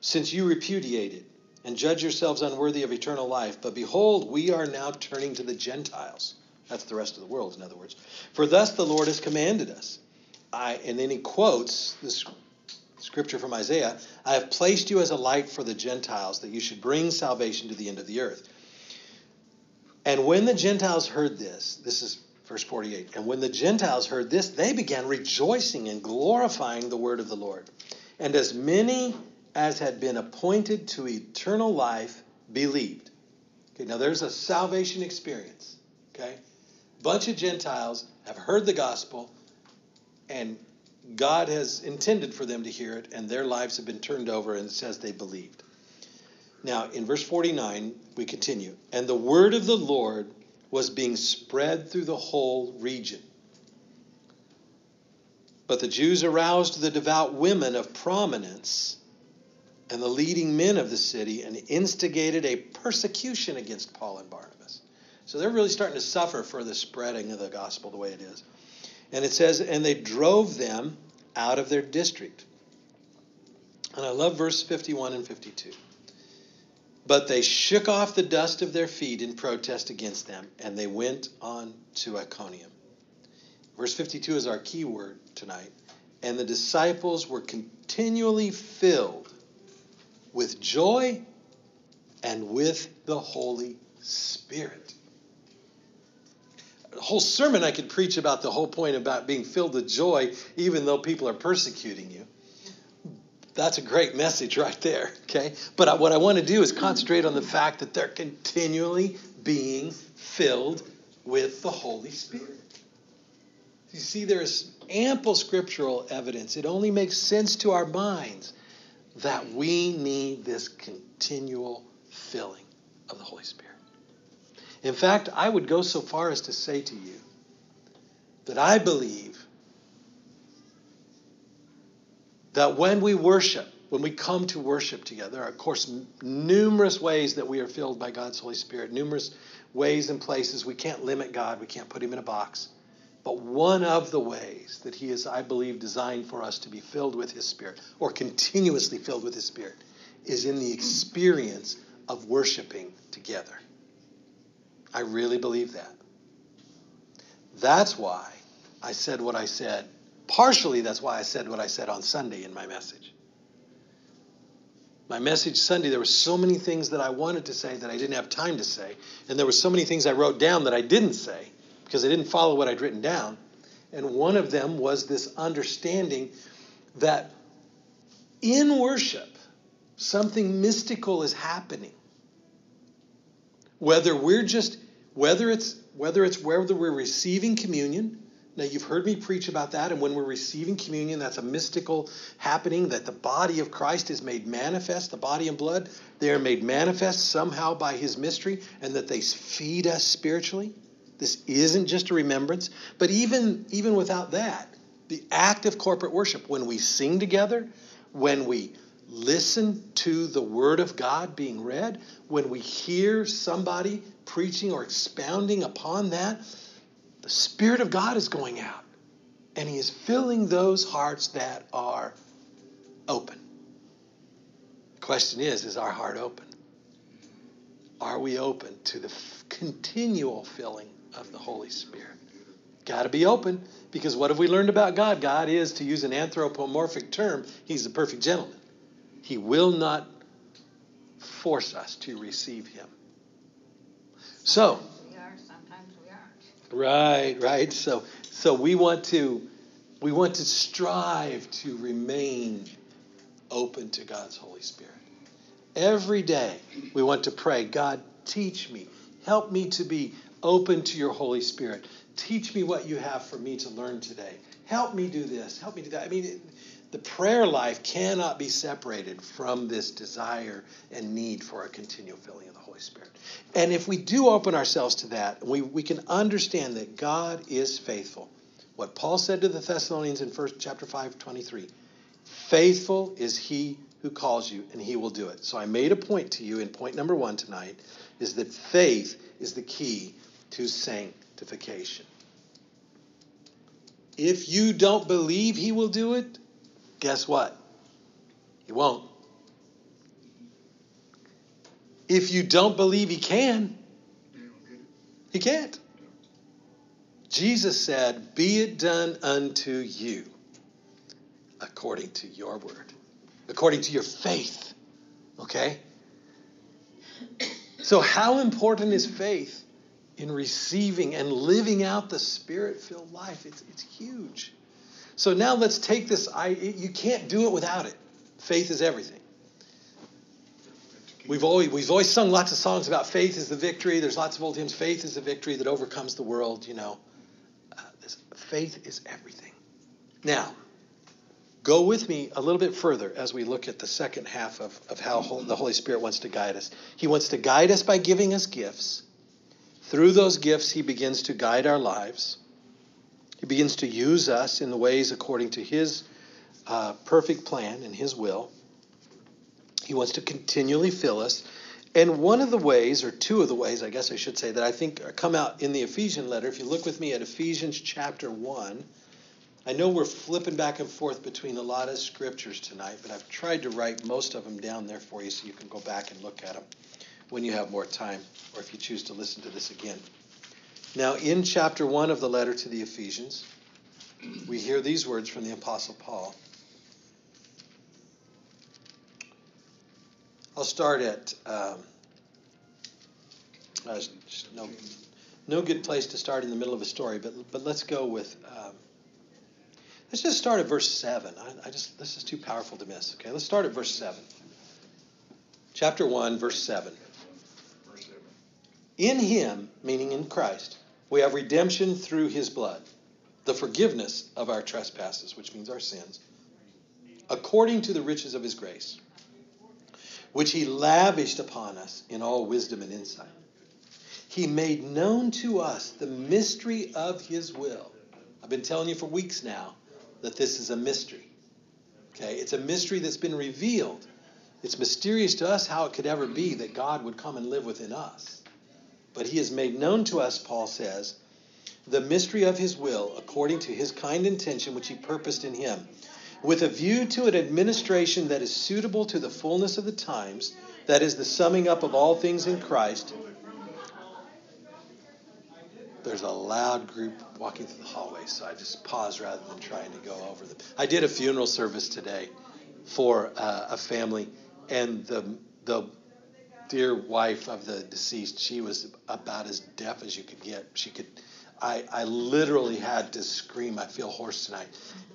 Speaker 2: since you repudiated and judge yourselves unworthy of eternal life. But behold, we are now turning to the Gentiles. That's the rest of the world, in other words. For thus the Lord has commanded us. I, and then he quotes this scripture from Isaiah I have placed you as a light for the Gentiles, that you should bring salvation to the end of the earth. And when the Gentiles heard this, this is verse 48, and when the Gentiles heard this, they began rejoicing and glorifying the word of the Lord. And as many as had been appointed to eternal life believed. Okay, now there's a salvation experience. Okay? Bunch of Gentiles have heard the gospel, and God has intended for them to hear it, and their lives have been turned over, and it says they believed. Now, in verse 49, we continue. And the word of the Lord was being spread through the whole region. But the Jews aroused the devout women of prominence and the leading men of the city and instigated a persecution against Paul and Barnabas. So they're really starting to suffer for the spreading of the gospel the way it is. And it says, and they drove them out of their district. And I love verse 51 and 52. But they shook off the dust of their feet in protest against them, and they went on to Iconium. Verse 52 is our key word tonight. And the disciples were continually filled with joy and with the Holy Spirit. A whole sermon I could preach about the whole point about being filled with joy, even though people are persecuting you. That's a great message right there, okay? But what I want to do is concentrate on the fact that they're continually being filled with the Holy Spirit. You see, there is ample scriptural evidence. It only makes sense to our minds that we need this continual filling of the Holy Spirit. In fact, I would go so far as to say to you that I believe that when we worship, when we come to worship together, are, of course, numerous ways that we are filled by God's Holy Spirit, numerous ways and places. We can't limit God, we can't put him in a box. But one of the ways that he is, I believe, designed for us to be filled with his Spirit, or continuously filled with his Spirit, is in the experience of worshiping together. I really believe that. That's why I said what I said Partially, that's why I said what I said on Sunday in my message. My message Sunday, there were so many things that I wanted to say that I didn't have time to say. And there were so many things I wrote down that I didn't say because I didn't follow what I'd written down. And one of them was this understanding that in worship, something mystical is happening. Whether we're just, whether it's, whether it's whether we're receiving communion, now, you've heard me preach about that, and when we're receiving communion, that's a mystical happening that the body of Christ is made manifest, the body and blood, they are made manifest somehow by his mystery, and that they feed us spiritually. This isn't just a remembrance, but even, even without that, the act of corporate worship, when we sing together, when we listen to the Word of God being read, when we hear somebody preaching or expounding upon that, the Spirit of God is going out, and He is filling those hearts that are open. The question is is our heart open? Are we open to the f- continual filling of the Holy Spirit? Got to be open because what have we learned about God? God is, to use an anthropomorphic term, He's the perfect gentleman. He will not force us to receive Him. So,
Speaker 4: We are, sometimes we aren't.
Speaker 2: Right, right. So, so we want to We want to strive to remain open to God's Holy Spirit. Every day, we want to pray, God, teach me. Help me to be open to your Holy Spirit. Teach me what you have for me to learn today. Help me do this. Help me do that. I mean, the prayer life cannot be separated from this desire and need for a continual filling of the Holy Spirit. And if we do open ourselves to that, we, we can understand that God is faithful. What Paul said to the Thessalonians in first chapter 5, 23. Faithful is he who calls you, and he will do it. So I made a point to you in point number one tonight is that faith is the key to sanctification. If you don't believe he will do it, guess what? He won't. If you don't believe he can, he can't. Jesus said, Be it done unto you according to your word, according to your faith. Okay? So, how important is faith in receiving and living out the spirit filled life? It's, it's huge. So now let's take this. I, you can't do it without it. Faith is everything. We've always, we've always sung lots of songs about faith is the victory. There's lots of old hymns. Faith is the victory that overcomes the world, you know. Uh, this, faith is everything. Now, go with me a little bit further as we look at the second half of, of how the Holy Spirit wants to guide us. He wants to guide us by giving us gifts. Through those gifts, He begins to guide our lives. He begins to use us in the ways according to His uh, perfect plan and His will. He wants to continually fill us. And one of the ways, or two of the ways, I guess I should say, that I think come out in the Ephesian letter, if you look with me at Ephesians chapter 1, I know we're flipping back and forth between a lot of scriptures tonight, but I've tried to write most of them down there for you so you can go back and look at them when you have more time, or if you choose to listen to this again. Now, in chapter 1 of the letter to the Ephesians, we hear these words from the Apostle Paul. I'll start at um, uh, no, no good place to start in the middle of a story, but but let's go with um, let's just start at verse seven. I, I, just this is too powerful to miss. Okay, let's start at verse seven. Chapter one, verse seven. Verse seven. In Him, meaning in Christ, we have redemption through his blood, the forgiveness of our trespasses, which means our sins, according to the riches of his grace, which he lavished upon us in all wisdom and insight. He made known to us the mystery of his will. I've been telling you for weeks now that this is a mystery. Okay, it's a mystery that's been revealed. It's mysterious to us how it could ever be that God would come and live within us. But he has made known to us, Paul says, the mystery of his will according to his kind intention which he purposed in him, with a view to an administration that is suitable to the fullness of the times, that is the summing up of all things in Christ. There's a loud group walking through the hallway, so I just pause rather than trying to go over them. I did a funeral service today for uh, a family, and the the dear wife of the deceased, she was about as deaf as you could get. She could, I, I literally had to scream, I feel hoarse tonight.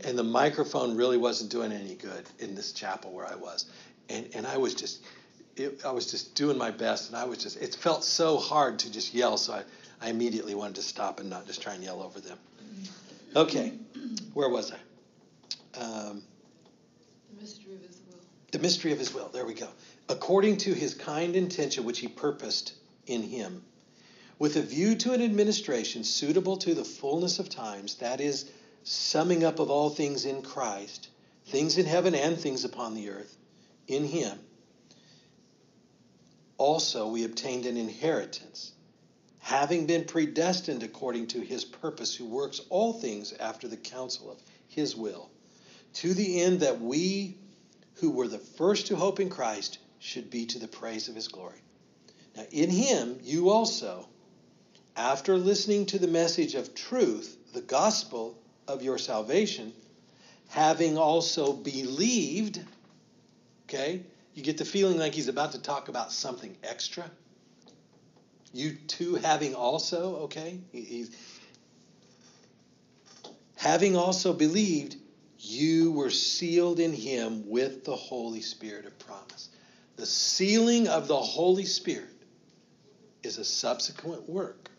Speaker 2: And the microphone really wasn't doing any good in this chapel where I was. And, and I was just, it, I was just doing my best. And I was just, it felt so hard to just yell. So I, I immediately wanted to stop and not just try and yell over them. Okay, where was I? Um,
Speaker 3: the mystery of his will.
Speaker 2: The mystery of his will. There we go according to his kind intention which he purposed in him, with a view to an administration suitable to the fullness of times, that is, summing up of all things in Christ, things in heaven and things upon the earth, in him. Also, we obtained an inheritance, having been predestined according to his purpose, who works all things after the counsel of his will, to the end that we who were the first to hope in Christ should be to the praise of his glory. Now, in him, you also, after listening to the message of truth, the gospel of your salvation, having also believed, okay, you get the feeling like he's about to talk about something extra. You too, having also, okay, he's having also believed, you were sealed in him with the Holy Spirit of promise. The sealing of the Holy Spirit is a subsequent work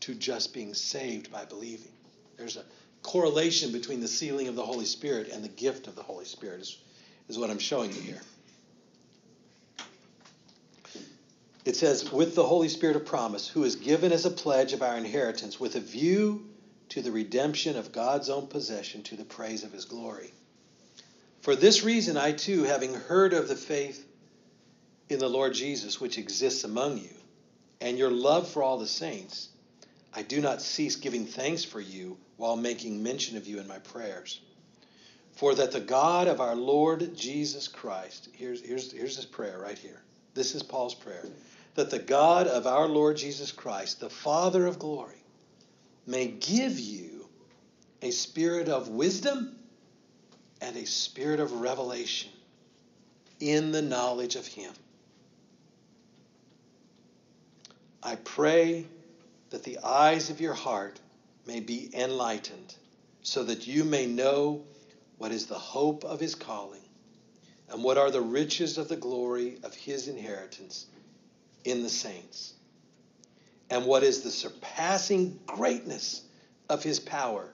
Speaker 2: to just being saved by believing. There's a correlation between the sealing of the Holy Spirit and the gift of the Holy Spirit, is, is what I'm showing you here. It says, with the Holy Spirit of promise, who is given as a pledge of our inheritance with a view to the redemption of God's own possession to the praise of his glory. For this reason, I too, having heard of the faith in the Lord Jesus which exists among you, and your love for all the saints, I do not cease giving thanks for you while making mention of you in my prayers. For that the God of our Lord Jesus Christ, here's, here's, here's his prayer right here. This is Paul's prayer. That the God of our Lord Jesus Christ, the Father of glory, may give you a spirit of wisdom and a spirit of revelation in the knowledge of Him. I pray that the eyes of your heart may be enlightened, so that you may know what is the hope of His calling, and what are the riches of the glory of His inheritance in the saints and what is the surpassing greatness of his power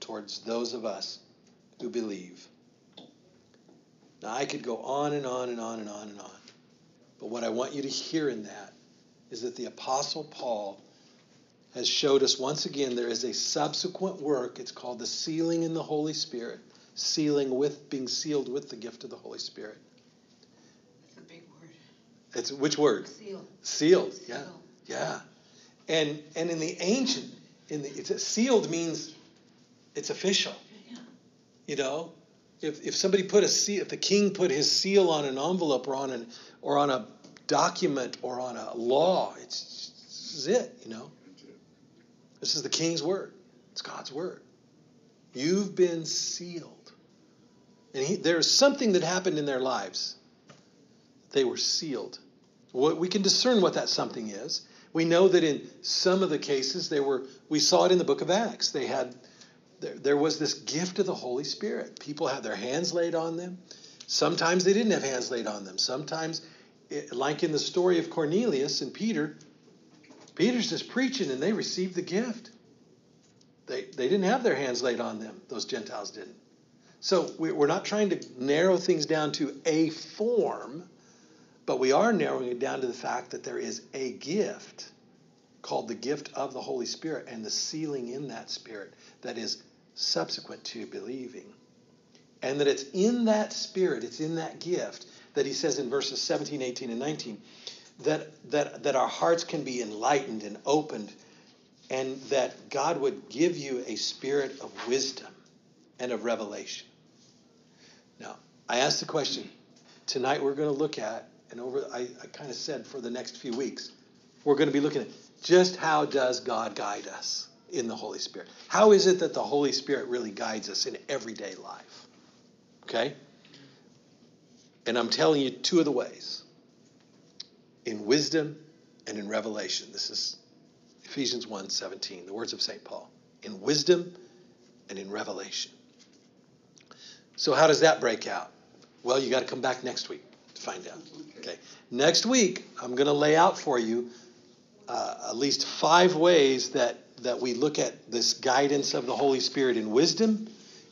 Speaker 2: towards those of us who believe. Now, I could go on and on and on and on and on. But what I want you to hear in that is that the Apostle Paul has showed us once again there is a subsequent work. It's called the sealing in the Holy Spirit, sealing with, being sealed with the gift of the Holy Spirit.
Speaker 3: That's a big word.
Speaker 2: It's which word?
Speaker 3: Sealed.
Speaker 2: Sealed. Yeah.
Speaker 3: Sealed.
Speaker 2: Yeah. And and in the ancient, in the it's sealed means it's official. You know, if if somebody put a seal, if the king put his seal on an envelope or on an or on a document or on a law, it's this is it. You know, this is the king's word. It's God's word. You've been sealed, and he, there's something that happened in their lives. They were sealed. What, we can discern what that something is. We know that in some of the cases they were we saw it in the book of Acts. They had there, there was this gift of the Holy Spirit. People had their hands laid on them. Sometimes they didn't have hands laid on them. Sometimes like in the story of Cornelius and Peter, Peter's just preaching and they received the gift. They, they didn't have their hands laid on them, those Gentiles didn't. So we're not trying to narrow things down to a form, but we are narrowing it down to the fact that there is a gift called the gift of the Holy Spirit and the sealing in that Spirit that is subsequent to believing. And that it's in that Spirit, it's in that gift that he says in verses 17, 18, and 19 that, that, that our hearts can be enlightened and opened, and that God would give you a spirit of wisdom and of revelation. Now, I asked the question tonight we're going to look at and over I, I kind of said for the next few weeks, we're going to be looking at just how does God guide us in the Holy Spirit? How is it that the Holy Spirit really guides us in everyday life? Okay? And I'm telling you two of the ways. In wisdom and in revelation. This is Ephesians 1 17, the words of St. Paul. In wisdom and in revelation. So, how does that break out? Well, you got to come back next week to find out. Okay. Next week, I'm going to lay out for you uh, at least five ways that, that we look at this guidance of the Holy Spirit in wisdom,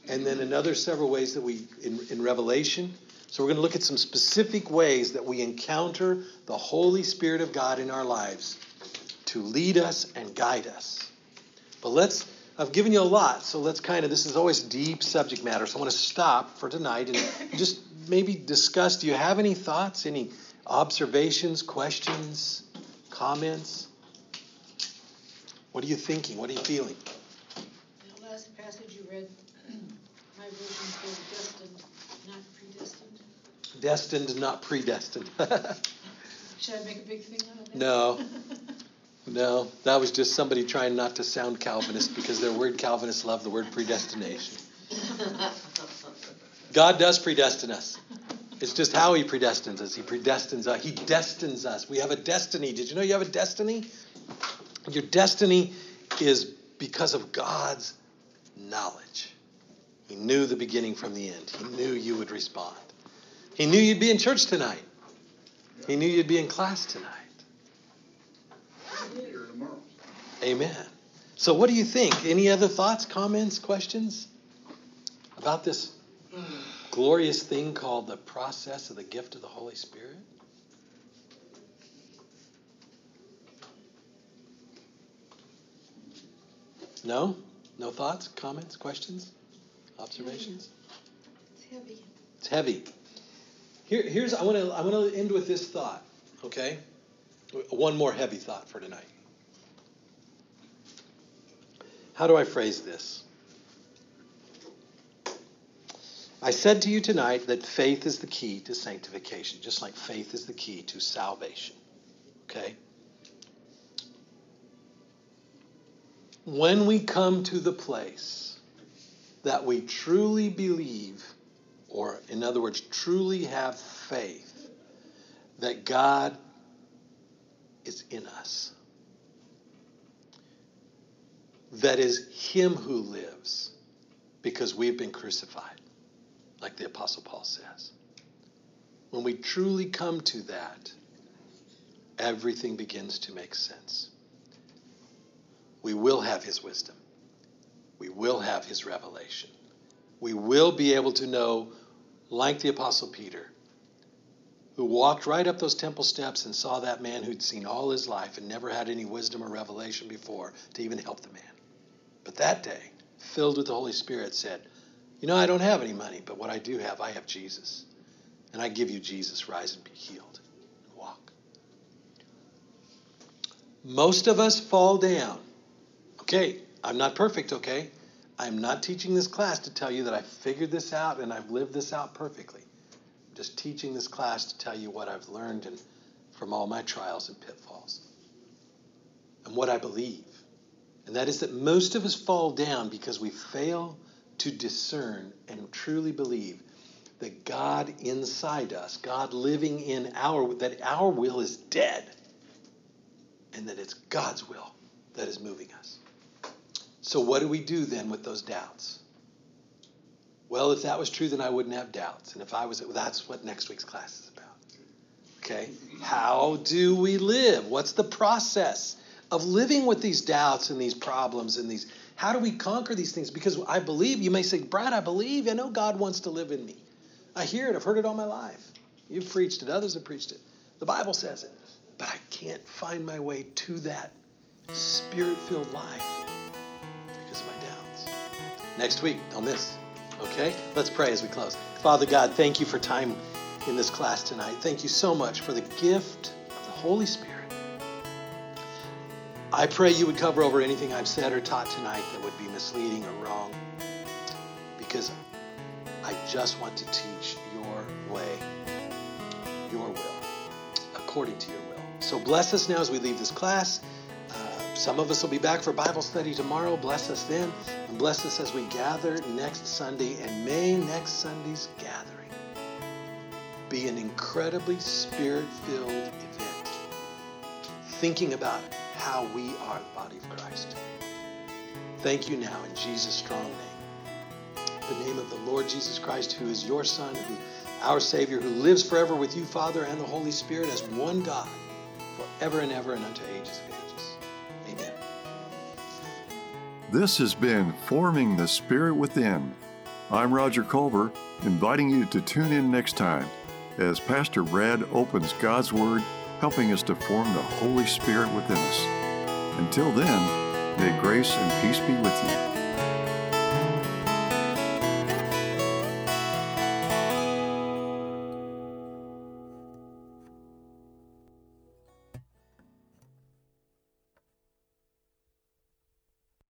Speaker 2: and then another several ways that we, in, in Revelation. So we're going to look at some specific ways that we encounter the Holy Spirit of God in our lives to lead us and guide us. But let's, I've given you a lot, so let's kind of, this is always deep subject matter, so I want to stop for tonight and just maybe discuss. Do you have any thoughts, any observations, questions, comments? What are you thinking? What are you feeling?
Speaker 3: The last passage you read, my version says destined, not predestined.
Speaker 2: Destined, not predestined.
Speaker 3: Should I make a big thing out of it?
Speaker 2: No. no, that was just somebody trying not to sound Calvinist because their word Calvinists love the word predestination. God does predestine us. It's just how He predestines us. He predestines us. He destines us. We have a destiny. Did you know you have a destiny? Your destiny is because of God's knowledge. He knew the beginning from the end. He knew you would respond. He knew you'd be in church tonight. He knew you'd be in class tonight. Amen. So, what do you think? Any other thoughts, comments, questions about this glorious thing called the process of the gift of the Holy Spirit? No? No thoughts, comments, questions, observations?
Speaker 3: It's heavy.
Speaker 2: It's heavy. Here, here's I want to I want to end with this thought. Okay, one more heavy thought for tonight. How do I phrase this? I said to you tonight that faith is the key to sanctification, just like faith is the key to salvation. Okay? When we come to the place that we truly believe, or in other words, truly have faith that God is in us, that is Him who lives because we've been crucified, like the Apostle Paul says. When we truly come to that, everything begins to make sense. We will have His wisdom, we will have His revelation, we will be able to know, like the Apostle Peter. Who walked right up those temple steps and saw that man who'd seen all his life and never had any wisdom or revelation before to even help the man. But that day, filled with the Holy Spirit, said, You know, I don't have any money, but what I do have, I have Jesus. And I give you Jesus. Rise and be healed and walk. Most of us fall down. Okay, I'm not perfect, okay? I'm not teaching this class to tell you that I figured this out and I've lived this out perfectly. I'm just teaching this class to tell you what I've learned and from all my trials and pitfalls and what I believe. And that is that most of us fall down because we fail to discern and truly believe that God inside us, God living in our, that our will is dead and that it's God's will that is moving us. So, what do we do then with those doubts? Well, if that was true, then I wouldn't have doubts. And if I was, that's what next week's class is about. Okay? How do we live? What's the process? of living with these doubts and these problems and these how do we conquer these things because i believe you may say brad i believe i know god wants to live in me i hear it i've heard it all my life you've preached it others have preached it the bible says it but i can't find my way to that spirit-filled life next week don't miss okay let's pray as we close father god thank you for time in this class tonight thank you so much for the gift of the holy spirit I pray you would cover over anything I've said or taught tonight that would be misleading or wrong because I just want to teach your way, your will, according to your will. So bless us now as we leave this class. Uh, some of us will be back for Bible study tomorrow. Bless us then, and bless us as we gather next Sunday. And may next Sunday's gathering be an incredibly spirit filled event. Thinking about how we are the body of Christ. Thank you now in Jesus' strong name. The name of the Lord Jesus Christ, who is your Son, who our Savior, who lives forever with you, Father, and the Holy Spirit as one God, forever and ever and unto ages of ages.
Speaker 1: This has been Forming the Spirit Within. I'm Roger Culver, inviting you to tune in next time as Pastor Brad opens God's Word helping us to form the Holy Spirit within us. Until then, may grace and peace be with you.